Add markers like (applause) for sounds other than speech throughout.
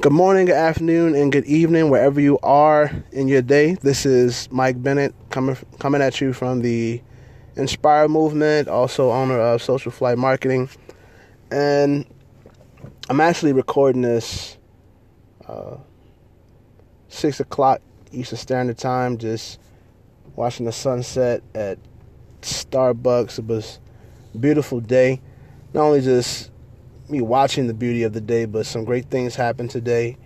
Good morning, good afternoon, and good evening, wherever you are in your day. This is Mike Bennett coming coming at you from the Inspire Movement, also owner of Social Flight Marketing, and I'm actually recording this uh, six o'clock Eastern Standard Time. Just watching the sunset at Starbucks. It was beautiful day. Not only just me watching the beauty of the day, but some great things happened today.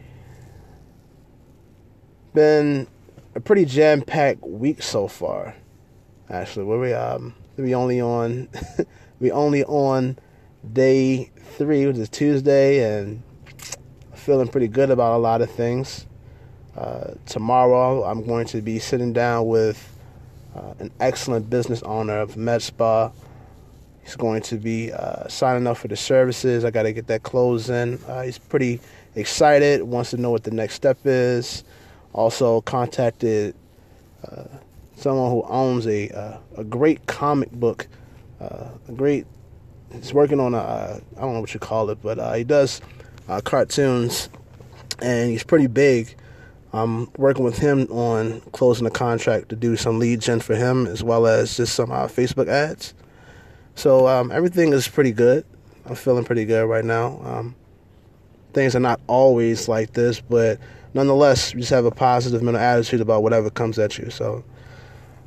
Been a pretty jam packed week so far. Actually, where we um we only on (laughs) we only on day three, which is Tuesday, and feeling pretty good about a lot of things. Uh, tomorrow, I'm going to be sitting down with uh, an excellent business owner of Med Spa He's going to be uh, signing up for the services. I got to get that closed in. Uh, he's pretty excited, wants to know what the next step is. Also, contacted uh, someone who owns a uh, a great comic book, uh, a great. He's working on a uh, don't know what you call it, but he does cartoons, and he's pretty big. I'm working with him on closing a contract to do some lead gen for him, as well as just some Facebook ads. So um, everything is pretty good. I'm feeling pretty good right now. Um, things are not always like this, but nonetheless, you just have a positive mental attitude about whatever comes at you. So,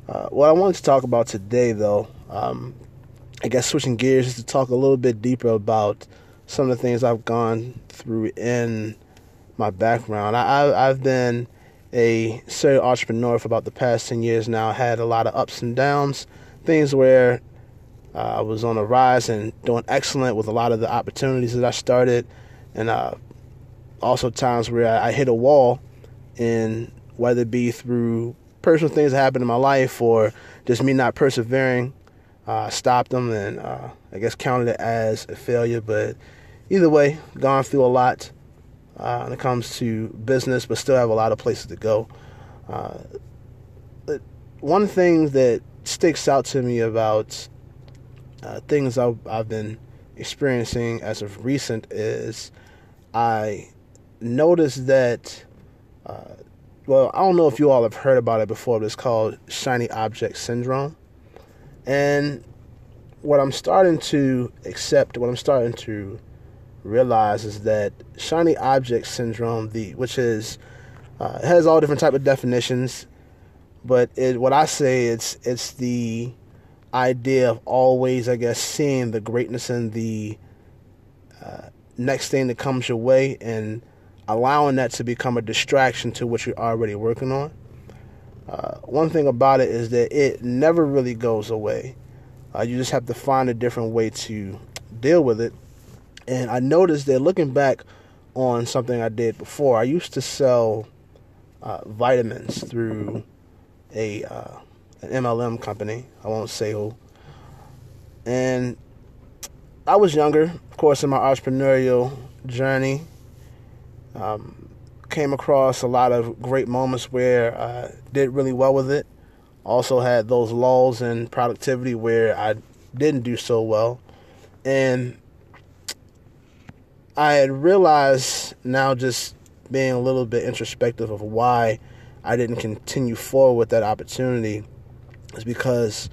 uh, what I wanted to talk about today, though, um, I guess switching gears is to talk a little bit deeper about some of the things I've gone through in my background. I, have been a serial entrepreneur for about the past 10 years now. I had a lot of ups and downs, things where I was on a rise and doing excellent with a lot of the opportunities that I started, and uh, also times where I, I, hit a wall, and whether it be through personal things that happened in my life or just me not persevering, uh, stopped them and uh, I guess counted it as a failure. But either way, gone through a lot uh, when it comes to business, but still have a lot of places to go. Uh, one thing that sticks out to me about uh, things I've, I've been experiencing as of recent is I noticed that, uh, well, I don't know if you all have heard about it before, but it's called shiny object syndrome. And what I'm starting to accept, what I'm starting to realize is that shiny object syndrome, the which is uh, has all different type of definitions, but it what I say it's it's the idea of always, I guess, seeing the greatness in the uh, next thing that comes your way and allowing that to become a distraction to what you're already working on. Uh, one thing about it is that it never really goes away. Uh, you just have to find a different way to deal with it. And I noticed that looking back on something I did before, I used to sell uh, vitamins through a uh, an MLM company. I won't say who. And I was younger, of course, in my entrepreneurial journey. Um, came across a lot of great moments where I did really well with it. Also had those lulls in productivity where I didn't do so well. And I had realized now just being a little bit introspective of why I didn't continue forward with that opportunity is because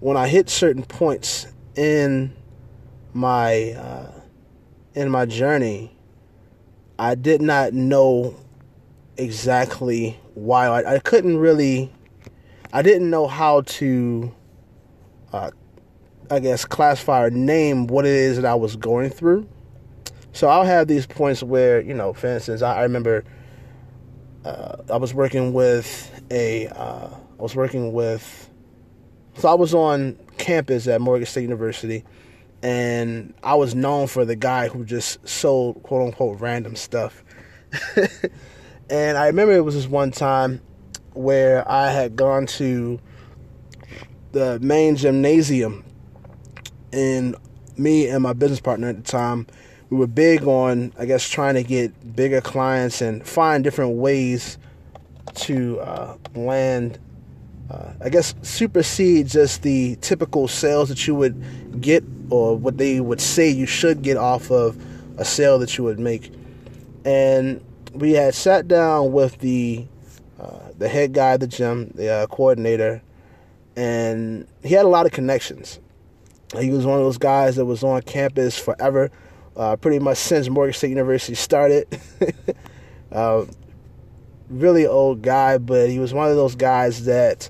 when I hit certain points in my uh, in my journey, I did not know exactly why. I, I couldn't really, I didn't know how to, uh, I guess, classify or name what it is that I was going through. So I'll have these points where, you know, for instance, I, I remember uh, I was working with a, uh, I was working with so I was on campus at Morgan State University, and I was known for the guy who just sold quote unquote random stuff. (laughs) and I remember it was this one time where I had gone to the main gymnasium, and me and my business partner at the time, we were big on, I guess, trying to get bigger clients and find different ways to uh, land uh, I guess supersede just the typical sales that you would get or what they would say you should get off of a sale that you would make. and we had sat down with the uh, the head guy of the gym, the uh, coordinator, and he had a lot of connections. He was one of those guys that was on campus forever, uh, pretty much since Morgan State University started. (laughs) really old guy, but he was one of those guys that,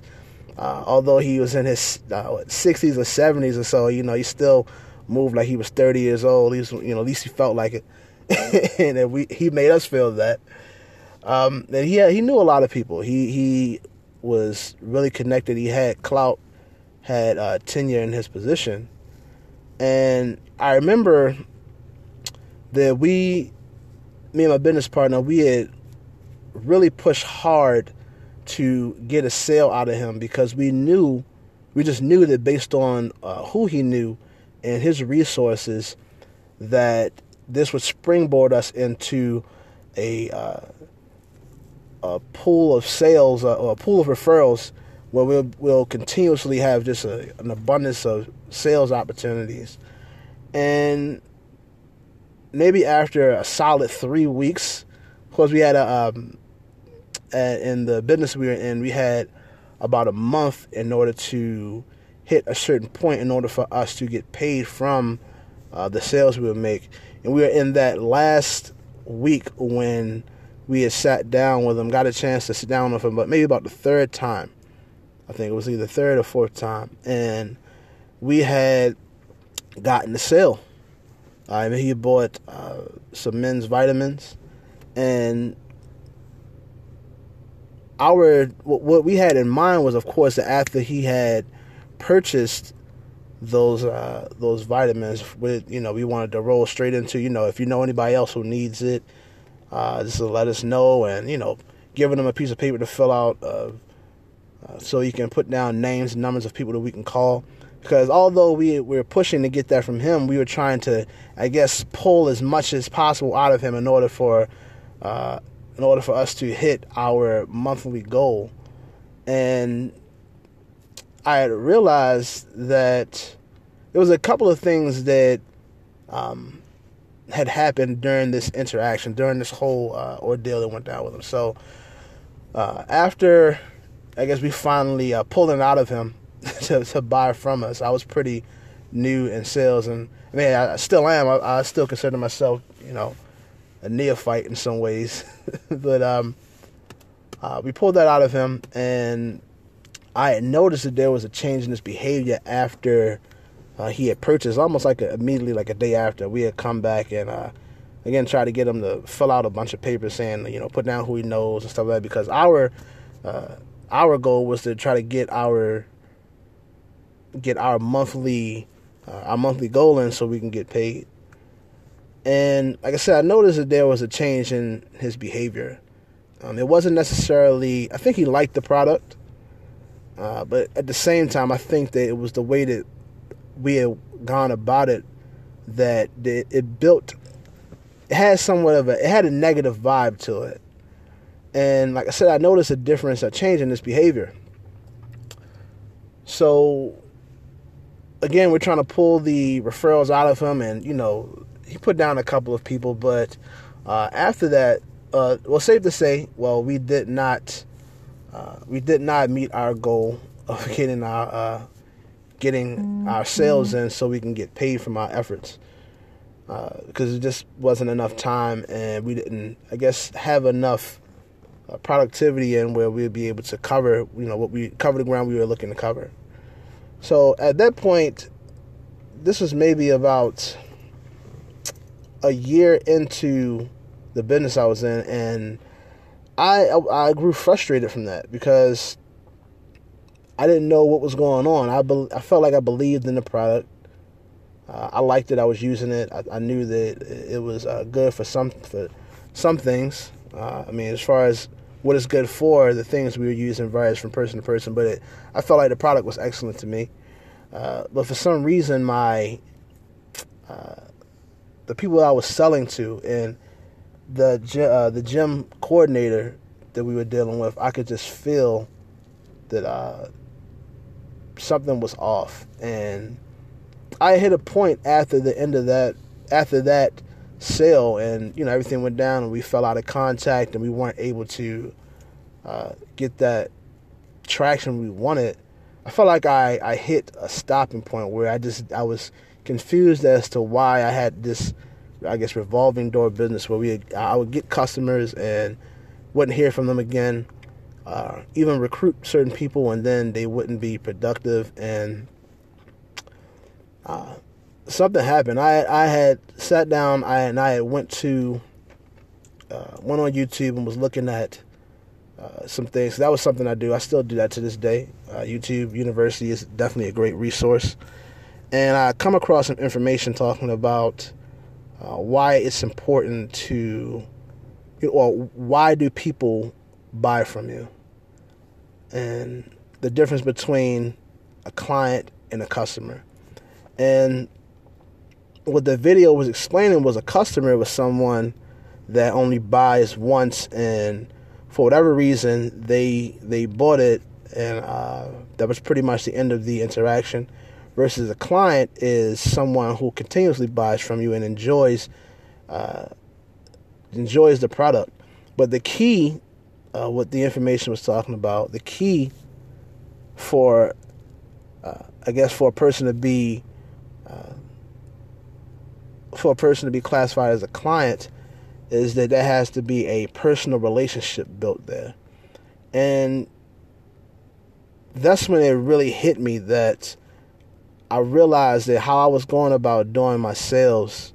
uh, although he was in his uh, 60s or 70s or so, you know, he still moved like he was 30 years old. He was, you know, at least he felt like it, (laughs) and we he made us feel that. Um, and he had, he knew a lot of people. He he was really connected. He had clout, had uh, tenure in his position, and I remember that we, me and my business partner, we had really pushed hard to get a sale out of him because we knew, we just knew that based on uh, who he knew and his resources, that this would springboard us into a uh, a pool of sales uh, or a pool of referrals where we'll, we'll continuously have just a, an abundance of sales opportunities. And maybe after a solid three weeks, because we had a, um, a, in the business we were in, we had about a month in order to hit a certain point in order for us to get paid from uh, the sales we would make. And we were in that last week when we had sat down with him, got a chance to sit down with him, but maybe about the third time. I think it was either third or fourth time. And we had gotten the sale. I mean, he bought uh, some men's vitamins, and our what we had in mind was, of course, that after he had purchased those uh, those vitamins, with you know, we wanted to roll straight into you know, if you know anybody else who needs it, uh, just let us know, and you know, giving them a piece of paper to fill out, uh, uh, so you can put down names and numbers of people that we can call. Because although we, we were pushing to get that from him, we were trying to, I guess, pull as much as possible out of him in order for, uh, in order for us to hit our monthly goal. And I had realized that there was a couple of things that um, had happened during this interaction, during this whole uh, ordeal that went down with him. So uh, after, I guess we finally uh, pulled it out of him (laughs) to, to buy from us, I was pretty new in sales, and I mean I still am. I, I still consider myself, you know, a neophyte in some ways, (laughs) but um, uh, we pulled that out of him, and I had noticed that there was a change in his behavior after uh, he had purchased almost like a, immediately like a day after. We had come back and uh, again tried to get him to fill out a bunch of papers saying you know put down who he knows and stuff like that because our uh, our goal was to try to get our get our monthly uh, our monthly goal in so we can get paid and like I said I noticed that there was a change in his behavior. Um, it wasn't necessarily I think he liked the product uh, but at the same time I think that it was the way that we had gone about it that it, it built it had somewhat of a it had a negative vibe to it. And like i said i noticed a difference a change in this behavior. So again we're trying to pull the referrals out of him and you know he put down a couple of people but uh, after that uh, well safe to say well we did not uh, we did not meet our goal of (laughs) getting our uh, getting mm-hmm. our sales in so we can get paid from our efforts. Because uh, it just wasn't enough time, and we didn't, I guess, have enough uh, productivity in where we'd be able to cover, you know, what we cover the ground we were looking to cover. So at that point, this was maybe about a year into the business I was in, and I I grew frustrated from that because I didn't know what was going on. I be, I felt like I believed in the product. Uh, I liked it. I was using it. I, I knew that it was uh, good for some for some things. Uh, I mean, as far as what it's good for, the things we were using varies from person to person. But it, I felt like the product was excellent to me. Uh, but for some reason, my uh, the people I was selling to and the uh, the gym coordinator that we were dealing with, I could just feel that something was off and I hit a point after the end of that after that sale, and you know everything went down, and we fell out of contact, and we weren't able to uh, get that traction we wanted. I felt like I, I hit a stopping point where I just I was confused as to why I had this I guess revolving door business where we I would get customers and wouldn't hear from them again. Uh, even recruit certain people and then they wouldn't be productive and uh, something happened. I I had sat down I and I went to uh, went on YouTube and was looking at uh, some things. That was something I do. I still do that to this day. Uh, YouTube University is definitely a great resource, and I come across some information talking about uh, why it's important to, or why do people buy from you, and the difference between a client and a customer. And what the video was explaining was a customer was someone that only buys once and for whatever reason they they bought it and uh, that was pretty much the end of the interaction versus a client is someone who continuously buys from you and enjoys uh, enjoys the product. But the key, uh, what the information was talking about, the key for, uh, I guess, for a person to be, uh, for a person to be classified as a client, is that there has to be a personal relationship built there, and that's when it really hit me that I realized that how I was going about doing my sales,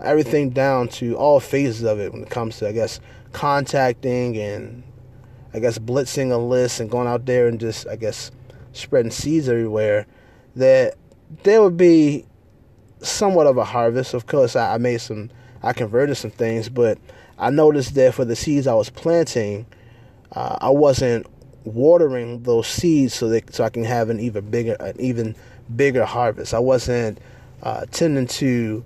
everything down to all phases of it when it comes to, I guess, contacting and I guess blitzing a list and going out there and just, I guess, spreading seeds everywhere, that there would be somewhat of a harvest. Of course, I, I made some, I converted some things, but I noticed that for the seeds I was planting, uh, I wasn't watering those seeds so that so I can have an even bigger, an even bigger harvest. I wasn't uh, tending to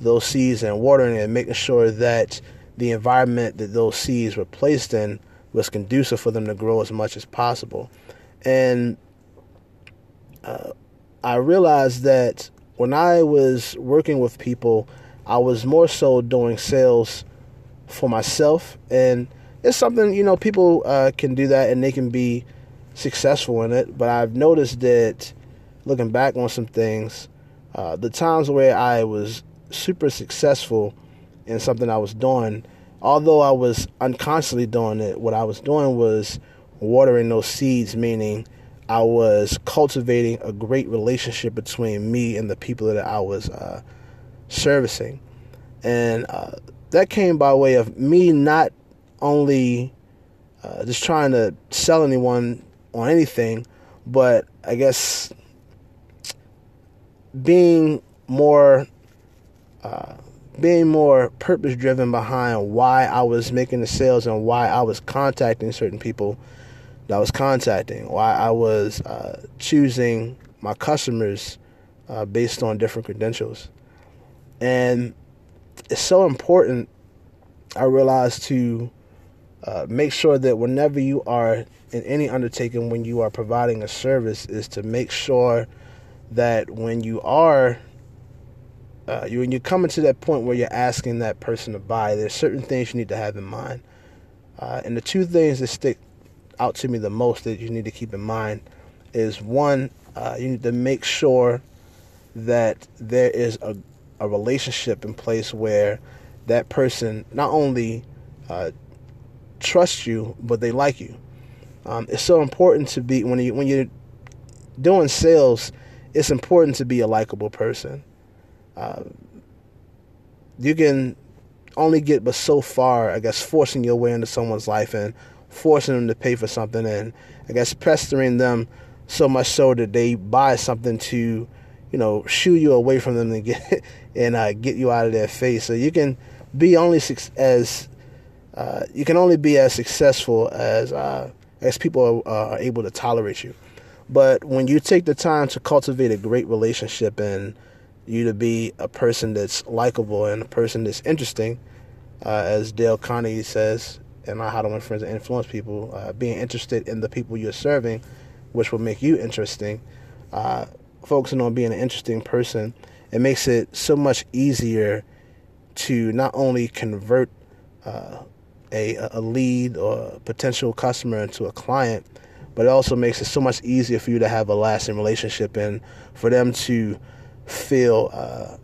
those seeds and watering and making sure that the environment that those seeds were placed in was conducive for them to grow as much as possible. And uh, I realized that when I was working with people, I was more so doing sales for myself. And it's something, you know, people uh, can do that and they can be successful in it. But I've noticed that looking back on some things, uh, the times where I was super successful in something I was doing, although I was unconsciously doing it, what I was doing was watering those seeds, meaning I was cultivating a great relationship between me and the people that I was uh, servicing. And uh, that came by way of me not only uh, just trying to sell anyone on anything, but I guess being more uh, being more purpose driven behind why I was making the sales and why I was contacting certain people that I was contacting, why I was uh, choosing my customers uh, based on different credentials. And it's so important, I realized, to uh, make sure that whenever you are in any undertaking, when you are providing a service, is to make sure that when you are uh, you when you're coming to that point where you're asking that person to buy, there's certain things you need to have in mind. Uh, and the two things that stick out to me the most that you need to keep in mind is one, uh, you need to make sure that there is a, a relationship in place where that person not only uh, trusts you, but they like you. Um, it's so important to be when you when you're doing sales it's important to be a likable person. Uh, you can only get but so far, I guess, forcing your way into someone's life and forcing them to pay for something, and I guess pestering them so much so that they buy something to, you know, shoo you away from them and get (laughs) and uh, get you out of their face. So you can be only as uh, you can only be as successful as uh, as people are, are able to tolerate you. But when you take the time to cultivate a great relationship and you to be a person that's likable and a person that's interesting, uh, as Dale Carnegie says, and How to Win Friends and Influence People, uh, being interested in the people you're serving, which will make you interesting, uh, focusing on being an interesting person, it makes it so much easier to not only convert uh, a, a lead or a potential customer into a client, but it also makes it so much easier for you to have a lasting relationship and for them to feel uh,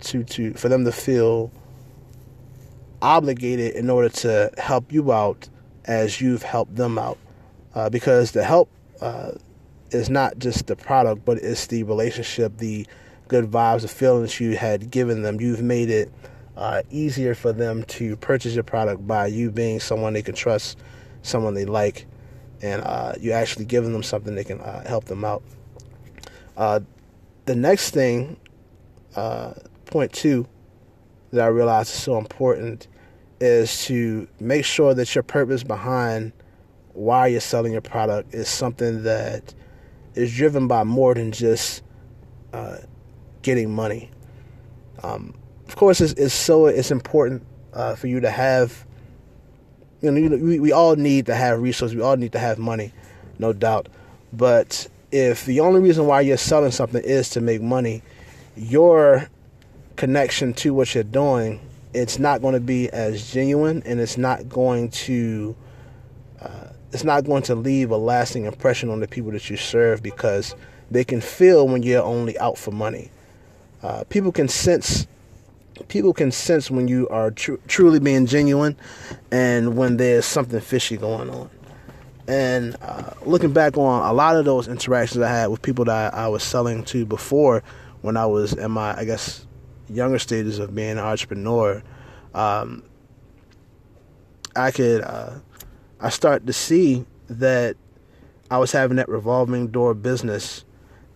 to to for them to feel obligated in order to help you out as you've helped them out. Uh, because the help uh, is not just the product but it's the relationship the good vibes the feelings you had given them. You've made it uh, easier for them to purchase your product by you being someone they can trust someone they like and uh, you actually giving them something that can uh, help them out uh, the next thing point two that I realize is so important is to make sure that your purpose behind why you're selling your product is something that is driven by more than just uh, getting money. Um, of course, it's, it's, so it's important uh, for you to have. You know, we, we all need to have resources. We all need to have money, no doubt. But if the only reason why you're selling something is to make money, your connection to what you're doing, it's not going to be as genuine, and it's not going to uh, it's not going to leave a lasting impression on the people that you serve because they can feel when you're only out for money. Uh, people can sense people can sense when you are tr- truly being genuine and when there's something fishy going on. And uh, looking back on a lot of those interactions I had with people that I, I was selling to before, when I was in my, I guess, younger stages of being an entrepreneur, um, I could uh, I start to see that I was having that revolving door business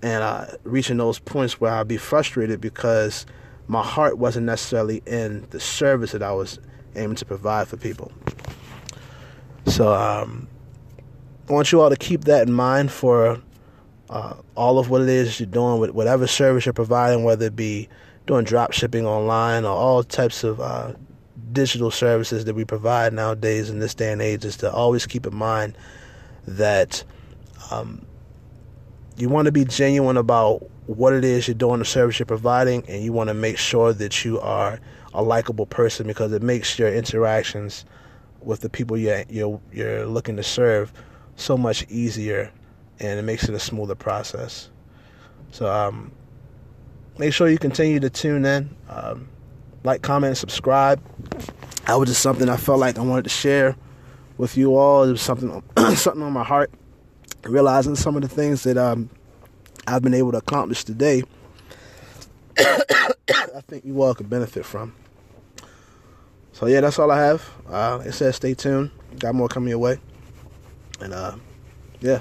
and uh, reaching those points where I'd be frustrated because my heart wasn't necessarily in the service that I was aiming to provide for people. So um, I want you all to keep that in mind for uh, all of what it is you're doing with whatever service you're providing, whether it be doing drop shipping online or all types of uh, digital services that we provide nowadays in this day and age is to always keep in mind that um, you want to be genuine about what it is you're doing, the service you're providing, and you want to make sure that you are a likable person because it makes your interactions with the people you're, you're, you're looking to serve so much easier and it makes it a smoother process. So, um, make sure you continue to tune in. Um, like, comment, and subscribe. That was just something I felt like I wanted to share with you all. It was something (coughs) something on my heart. Realizing some of the things that um, I've been able to accomplish today, (coughs) I think you all could benefit from. So yeah, that's all I have. Uh, like I said, stay tuned. Got more coming your way. And uh, yeah.